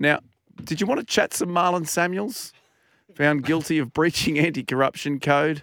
Now, did you want to chat some Marlon Samuels? Found guilty of breaching anti-corruption code.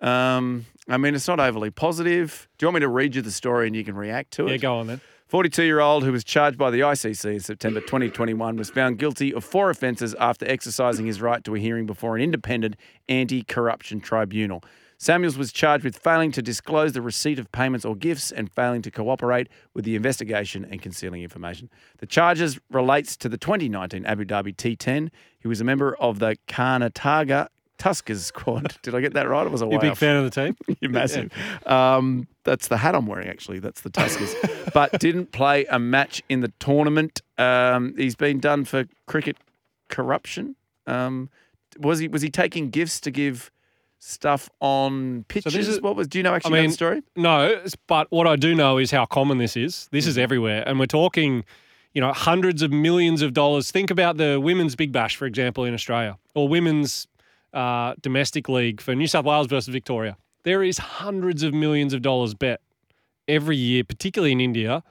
Um, I mean, it's not overly positive. Do you want me to read you the story and you can react to it? Yeah, go on then. 42 year old who was charged by the ICC in September 2021 was found guilty of four offences after exercising his right to a hearing before an independent anti corruption tribunal. Samuels was charged with failing to disclose the receipt of payments or gifts and failing to cooperate with the investigation and concealing information. The charges relates to the 2019 Abu Dhabi T10. He was a member of the Karnataka Tuskers squad. Did I get that right? It was a big off. fan of the team? You're massive. Um, that's the hat I'm wearing, actually. That's the Tuskers. but didn't play a match in the tournament. Um, he's been done for cricket corruption. Um, was he was he taking gifts to give stuff on pitches? is- what was? Do you know I actually know mean, the story? no, but what I do know is how common this is. This is everywhere. And we're talking, you know, hundreds of millions of dollars. Think about the Women's Big Bash, for example, in Australia, or Women's uh, Domestic League for New South Wales versus Victoria. There is hundreds of millions of dollars bet every year, particularly in India,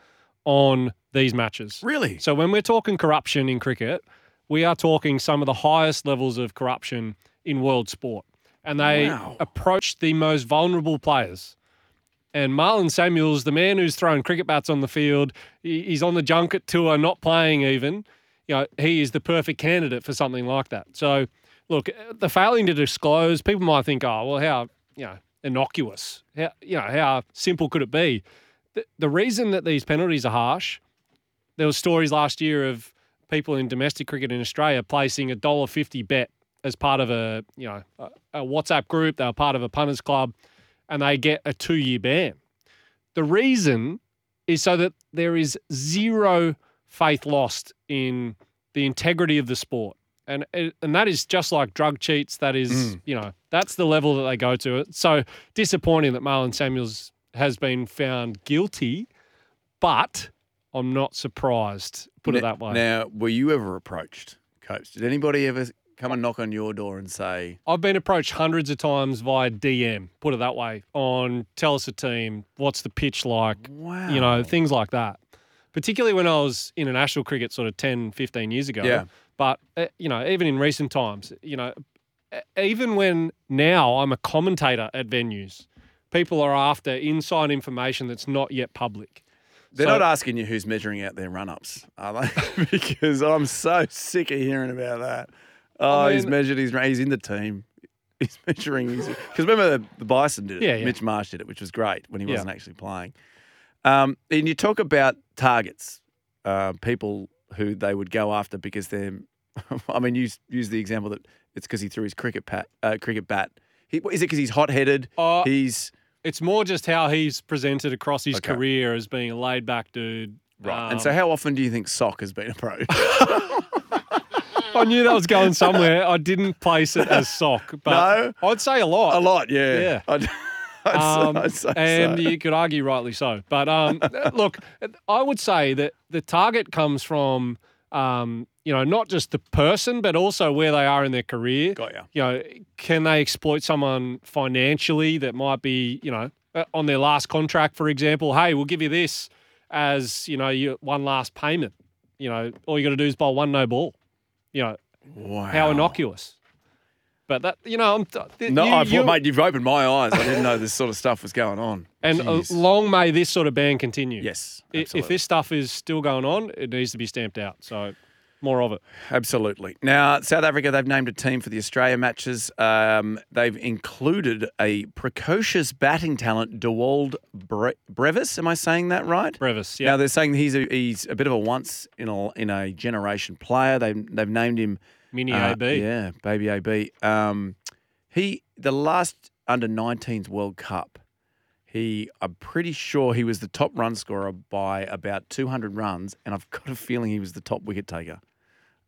on these matches. Really? So when we're talking corruption in cricket, we are talking some of the highest levels of corruption in world sport. And they Wow. approach the most vulnerable players. And Marlon Samuels, the man who's throwing cricket bats on the field, he's on the junket tour, not playing even. You know, he is the perfect candidate for something like that. So, look, the failing to disclose, people might think, oh, well, how you know innocuous, how you know how simple could it be? The, the reason that these penalties are harsh there were stories last year of people in domestic cricket in Australia placing a dollar fifty bet as part of a you know a, a WhatsApp group. They were part of a punters club, and they get a two year ban. The reason is so that there is zero faith lost in the integrity of the sport. And, uh, and that is just like drug cheats. That is, hmm. you know, that's the level that they go to. It's so disappointing that Marlon Samuels has been found guilty, but I'm not surprised. Put it that way. Now, were you ever approached, Coach? Did anybody ever come and knock on your door and say, I've been approached hundreds of times via DM, put it that way, on tell us a team, what's the pitch like, "Wow"? you know, things like that. Particularly when I was in international cricket sort of 10, 15 years ago. Yeah. But, uh, you know, even in recent times, you know, even when now I'm a commentator at venues, people are after inside information that's not yet public. They're So- not asking you who's measuring out their run ups, are they? because I'm so sick of hearing about that. Oh, he's mean- measured, he's, he's in the team. He's measuring. Because remember, the, the Bison did it. Yeah, yeah. Mitch Marsh did it, which was great when he Yeah. wasn't actually playing. Um, and you talk about targets, uh, people who they would go after because they're. I mean, use use the example that it's because he threw his cricket pat, uh, cricket bat. He, is it because he's hot headed? Uh, he's It's more just how he's presented across his Okay. career as being a laid back dude. right. and Um, so, how often do you think Sock has been approached? I knew that was going somewhere. I didn't place it as sock, but no, I'd say a lot. A lot, yeah. Yeah. I'd, I'd, Um, I'd say and so. you could argue rightly so. But um, look, I would say that the target comes from, um, you know, not just the person, but also where they are in their career. Got ya. You know, can they exploit someone financially that might be, you know, uh, on their last contract, for example? Hey, we'll give you this as, you know, your one last payment. You know, all you got to do is bowl one no ball. You know, Wow. how innocuous. But that, you know, I'm. th- No, you- I've, you- mate, you've opened my eyes. I didn't know this sort of stuff was going on. And uh, Jeez. long may this sort of ban continue. yes, I- If this stuff is still going on, it needs to be stamped out. So more of it. Absolutely. Now, South Africa, they've named a team for the Australia matches. Um, they've included a precocious batting talent, Dewald Bre- Brevis. Am I saying that right? Brevis, yeah. Now they're saying he's a, he's a bit of a once in a in a generation player. They've they've named him Mini uh, AB. Yeah, baby AB. Um, he the last under 19s World Cup. He, I'm pretty sure he was the top run scorer by about 200 runs, and I've got a feeling he was the top wicket taker.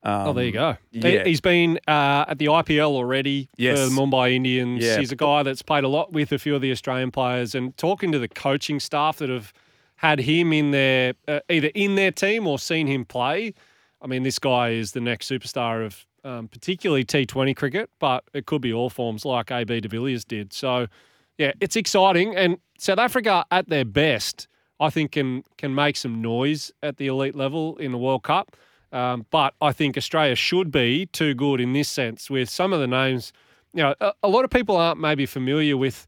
Oh, there you go. Yeah. He's been uh, at the IPL already Yes. for the Mumbai Indians. Yeah. He's a guy that's played a lot with a few of the Australian players and talking to the coaching staff that have had him in their uh, either in their team or seen him play. I mean, this guy is the next superstar of um, particularly T20 cricket, but it could be all forms like AB de Villiers did. So, yeah, it's exciting. And South Africa at their best, I think, can can make some noise at the elite level in the World Cup. Um, but I think Australia should be too good in this sense with some of the names. You know, a, a lot of people aren't maybe familiar with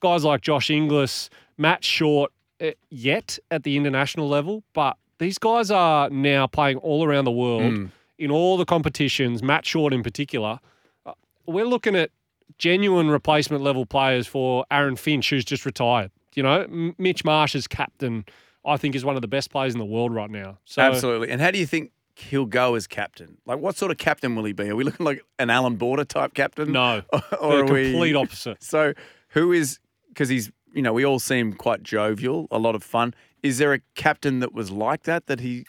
guys like Josh Inglis, Matt Short uh, yet at the international level, but these guys are now playing all around the world in all the competitions, Matt Short in particular. Uh, We're looking at genuine replacement level players for Aaron Finch, who's just retired. You know, M- Mitch Marsh as captain, I think, is one of the best players in the world right now. So, Absolutely. And how do you think he'll go as captain? Like, what sort of captain will he be? Are we looking like an Allan Border type captain? No, or the are we complete opposite. So, who is because he's you know we all seem quite jovial, a lot of fun. Is there a captain that was like that? That he,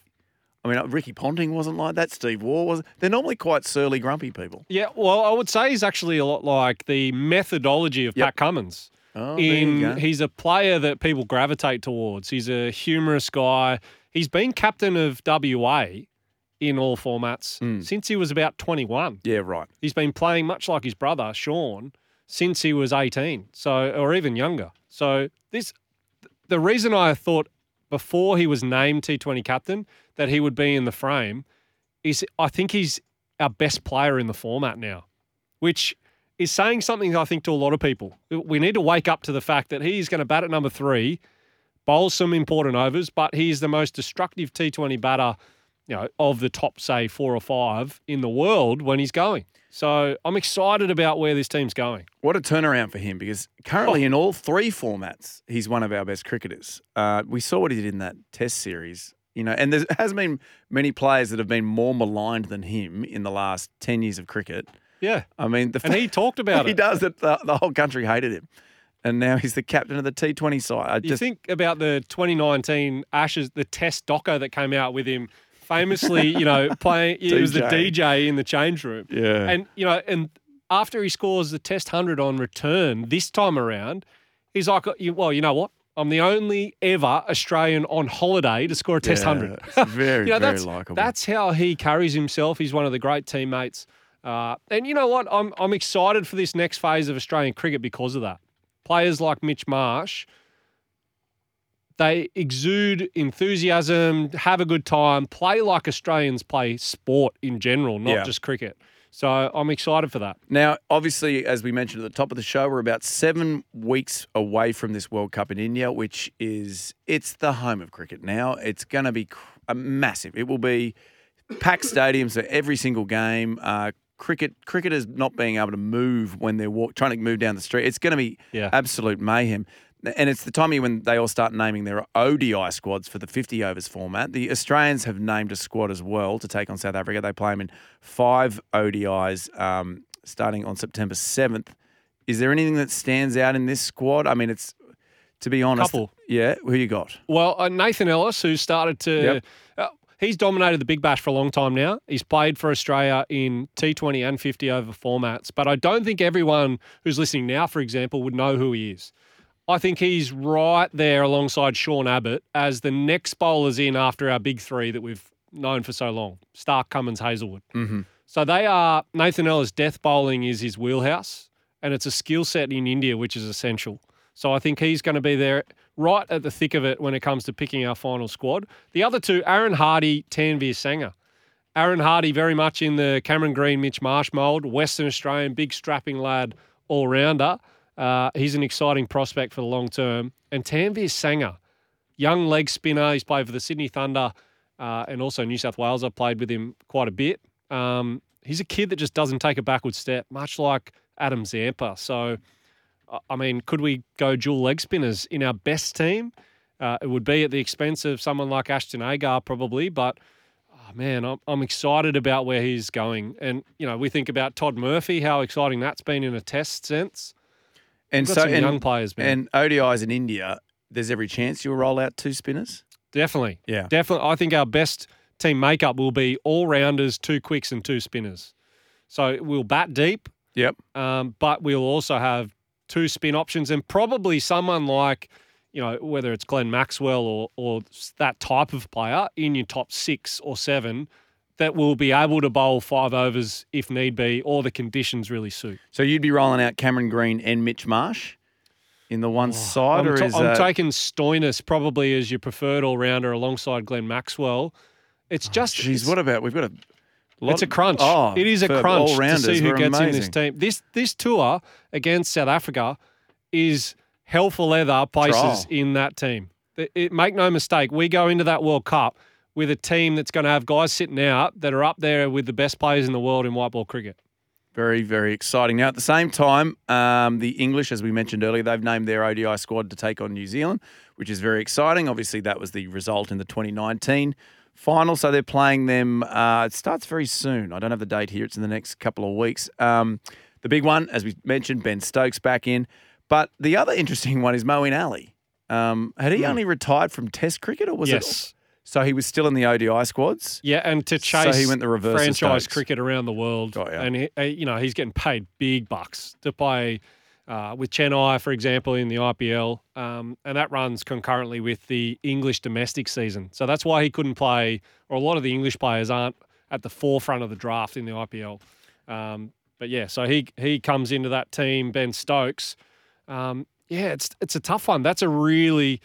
I mean, Ricky Ponting wasn't like that. Steve Waugh was. They're normally quite surly, grumpy people. Yeah, well, I would say he's actually a lot like the methodology of Yep. Pat Cummins. Oh, in he's a player that people gravitate towards. He's a humorous guy. He's been captain of WA in all formats Hmm. since he was about 21. yeah, right. He's been playing much like his brother Sean since he was 18, so or even younger. So this the reason I thought before he was named T20 captain that he would be in the frame is I think he's our best player in the format now, which is saying something I think to a lot of people. We need to wake up to the fact that he's going to bat at number three, bowl some important overs, but he's the most destructive T20 batter, you know, of the top say four or five in the world when he's going. So I'm excited about where this team's going. What a turnaround for him because currently Oh. in all three formats, he's one of our best cricketers. Uh, we saw what he did in that Test series, you know, and there has been many players that have been more maligned than him in the last ten years of cricket. Yeah. I mean, the And he talked about he it. He does that. The, the whole country hated him, and now he's the captain of the T20 side. I You just think about the 2019 Ashes, the test doco that came out with him famously, you know, playing, he was the DJ. In the change room. yeah, And, you know, and after he scores the test 100 on return this time around, he's like, well, you know what? I'm the only ever Australian on holiday to score a test Yeah, 100. very, you know, very that's, likeable. That's how he carries himself. He's one of the great teammates. Uh, and you know what? I'm, I'm excited for this next phase of Australian cricket because of that. Players like Mitch Marsh, they exude enthusiasm, have a good time, play like Australians play sport in general, not Yeah. just cricket. So I'm excited for that. Now, obviously, as we mentioned at the top of the show, we're about seven weeks away from this World Cup in India, which is it's the home of cricket now. It's going to be cr- uh, massive. It will be packed stadiums for every single game. Uh, cricket cricketers not being able to move when they're walk, trying to move down the street. It's going to be Yeah. absolute mayhem. And it's the time when they all start naming their ODI squads for the 50 overs format. The Australians have named a squad as well to take on South Africa. They play them in five ODIs um, starting on September 7th. Is there anything that stands out in this squad? I mean, it's to be honest. Couple. Yeah, who you got? Well, uh, Nathan Ellis, who started to, Yep. uh, he's dominated the Big Bash for a long time now. He's played for Australia in T20 and 50 over formats, but I don't think everyone who's listening now, for example, would know who he is. I think he's right there alongside Sean Abbott as the next bowlers in after our big three that we've known for so long Stark, Cummins, Hazlewood. Mm-hmm. So they are, Nathan Ellis' death bowling is his wheelhouse, and it's a skill set in India which is essential. So I think he's going to be there right at the thick of it when it comes to picking our final squad. The other two, Aaron Hardy, Tanveer Sangha. Aaron Hardy very much in the Cameron Green, Mitch Marsh mould, Western Australian, big strapping lad, all rounder. Uh, he's an exciting prospect for the long term. And Tanveer Sangha, young leg spinner. He's played for the Sydney Thunder uh, and also New South Wales. I've played with him quite a bit. Um, he's a kid that just doesn't take a backward step, much like Adam Zampa. So, I- mean, could we go dual leg spinners in our best team? Uh, it would be at the expense of someone like Ashton Agar, probably, but oh man, I'm, I'm excited about where he's going. And, you know, we think about Todd Murphy, how exciting that's been in a test sense. And so and, young players, man. and ODIs in India, there's every chance you'll roll out two spinners. Definitely. Yeah. Definitely. I think our best team makeup will be all rounders, two quicks, and two spinners. So we'll bat deep, Yep. um, but we'll also have two spin options and probably someone like, you know, whether it's Glenn Maxwell or or that type of player in your top six or seven that will be able to bowl five overs if need be, or the conditions really suit. So you'd be rolling out Cameron Green and Mitch Marsh in the one oh, side, Oh, I'm, or ta- is I'm that taking Stoinis probably as your preferred all rounder alongside Glenn Maxwell. It's oh, just Jeez, it's, what about we've got a. Lot, it's a crunch. Oh, it is a crunch to see who gets in this team. This this tour against South Africa is hell for leather places Trial. in that team. It, it- make no mistake, we go into that World Cup with a team that's going to have guys sitting out that are up there with the best players in the world in white ball cricket. Very, very exciting. Now, at the same time, um, the English, as we mentioned earlier, they've named their ODI squad to take on New Zealand, which is very exciting. Obviously, that was the result in the 2019 final. So they're playing them. Uh, it starts very soon. I don't have the date here. It's in the next couple of weeks. Um, the big one, as we mentioned, Ben Stokes back in. But the other interesting one is Moeen Ali. Um, had he only retired from Test cricket, or was Hmm. yes. it? So he was still in the ODI squads. Yeah, and to chase So he went the reverse franchise cricket around the world, Got ya. and he, uh, you know he's getting paid big bucks to play uh, with Chennai, for example, in the IPL, um, and that runs concurrently with the English domestic season. So that's why he couldn't play, or a lot of the English players aren't at the forefront of the draft in the IPL. Um, but yeah, so he he comes into that team, Ben Stokes. Um, yeah, it's it's a tough one. That's a really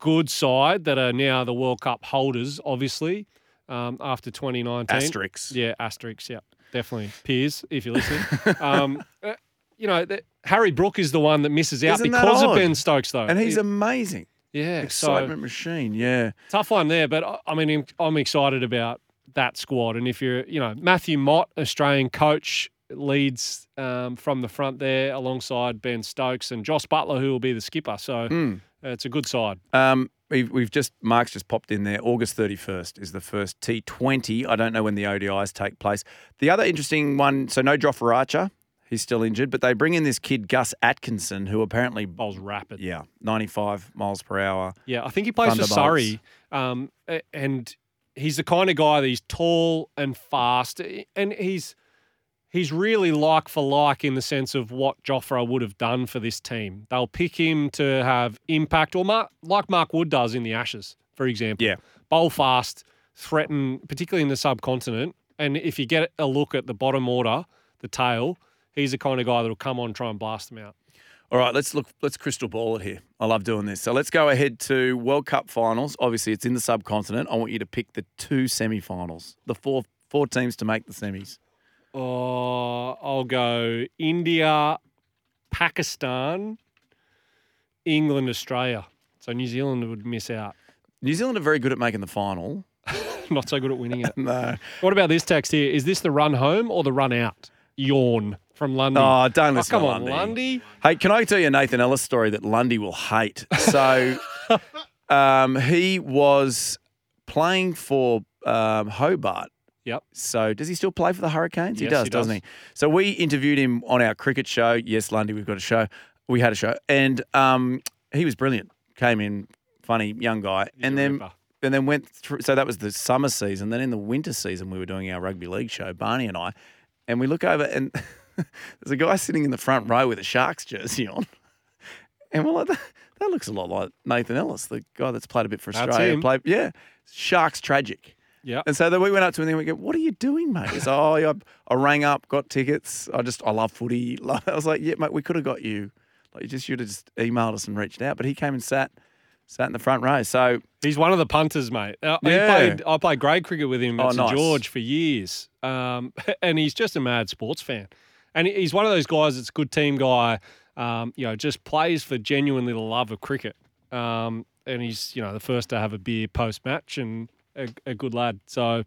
good side that are now the World Cup holders, obviously, um, after 2019. Asterix. Yeah, asterisks. Yeah, definitely. Piers, if you're listening. um, uh, you know, the, Harry Brook is the one that misses out Isn't because of? Ben Stokes, though. And he's It- amazing. yeah, Excitement so machine. Yeah. tough one there. But I- I mean, I'm- excited about that squad. And if you're, you know, Matthew Mott, Australian coach, leads um, from the front there alongside Ben Stokes and Jos Buttler, who will be the skipper. So Hmm. Uh, it's a good side. Um, we've, we've just Mark's just popped in there. August thirty first is the first T Twenty. I don't know when the ODIs take place. The other interesting one. So no Jofra Archer. He's still injured, but they bring in this kid Gus Atkinson, who apparently, Bowls rapid. yeah, ninety five miles per hour. Yeah, I think he plays for Surrey, um, and he's the kind of guy that he's tall and fast, and he's he's really like for like in the sense of what Jofra would have done for this team. They'll pick him to have impact, or Mark, like Mark Wood does in the Ashes, for example. Yeah. bowl fast, threaten, particularly in the subcontinent. And if you get a look at the bottom order, the tail, he's the kind of guy that'll come on and try and blast them out. All right, let's look. Let's crystal ball it here. I love doing this. So let's go ahead to World Cup finals. Obviously, it's in the subcontinent. I want you to pick the two semi-finals, the four four teams to make the semis. Oh, I'll go India, Pakistan, England, Australia. So New Zealand would miss out. New Zealand are very good at making the final. Not so good at winning it. No. what about this text here? Is this the run home or the run out? Yawn from Lundy. Oh, don't listen Oh, come on, Lundy. Lundy. Hey, can I tell you a Nathan Ellis story that Lundy will hate? So, um, he was playing for um, Hobart. Yep. So, does he still play for the Hurricanes? he does, he doesn't he? So, we interviewed him on our cricket show. Yes, Lundy, we've got a show. We had a show, and um, he was brilliant. Came in, funny young guy, He's and then ripper. and then went through. So that was the summer season. Then in the winter season, we were doing our rugby league show, Barney and I, and we look over and there's a guy sitting in the front row with a Sharks jersey on, and we're like, that, that looks a lot like Nathan Ellis, the guy that's played a bit for Australia. Played, yeah, Sharks tragic. Yep. And so then we went up to him and we go, "What are you doing, mate?" He's like, "Oh, yeah, I, I rang up, got tickets. I just, I love footy." I was like, "Yeah, mate, we could have got you. Like, you just should have just emailed us and reached out." But he came and sat, sat in the front row. So He's one of the punters, mate. Uh, Yeah. played, I played grade cricket with him at Oh, nice. George for years, um, and he's just a mad sports fan. And he's one of those guys that's a good team guy. Um, you know, just plays for genuinely the love of cricket. Um, and he's you know the first to have a beer post match and a, a good lad. So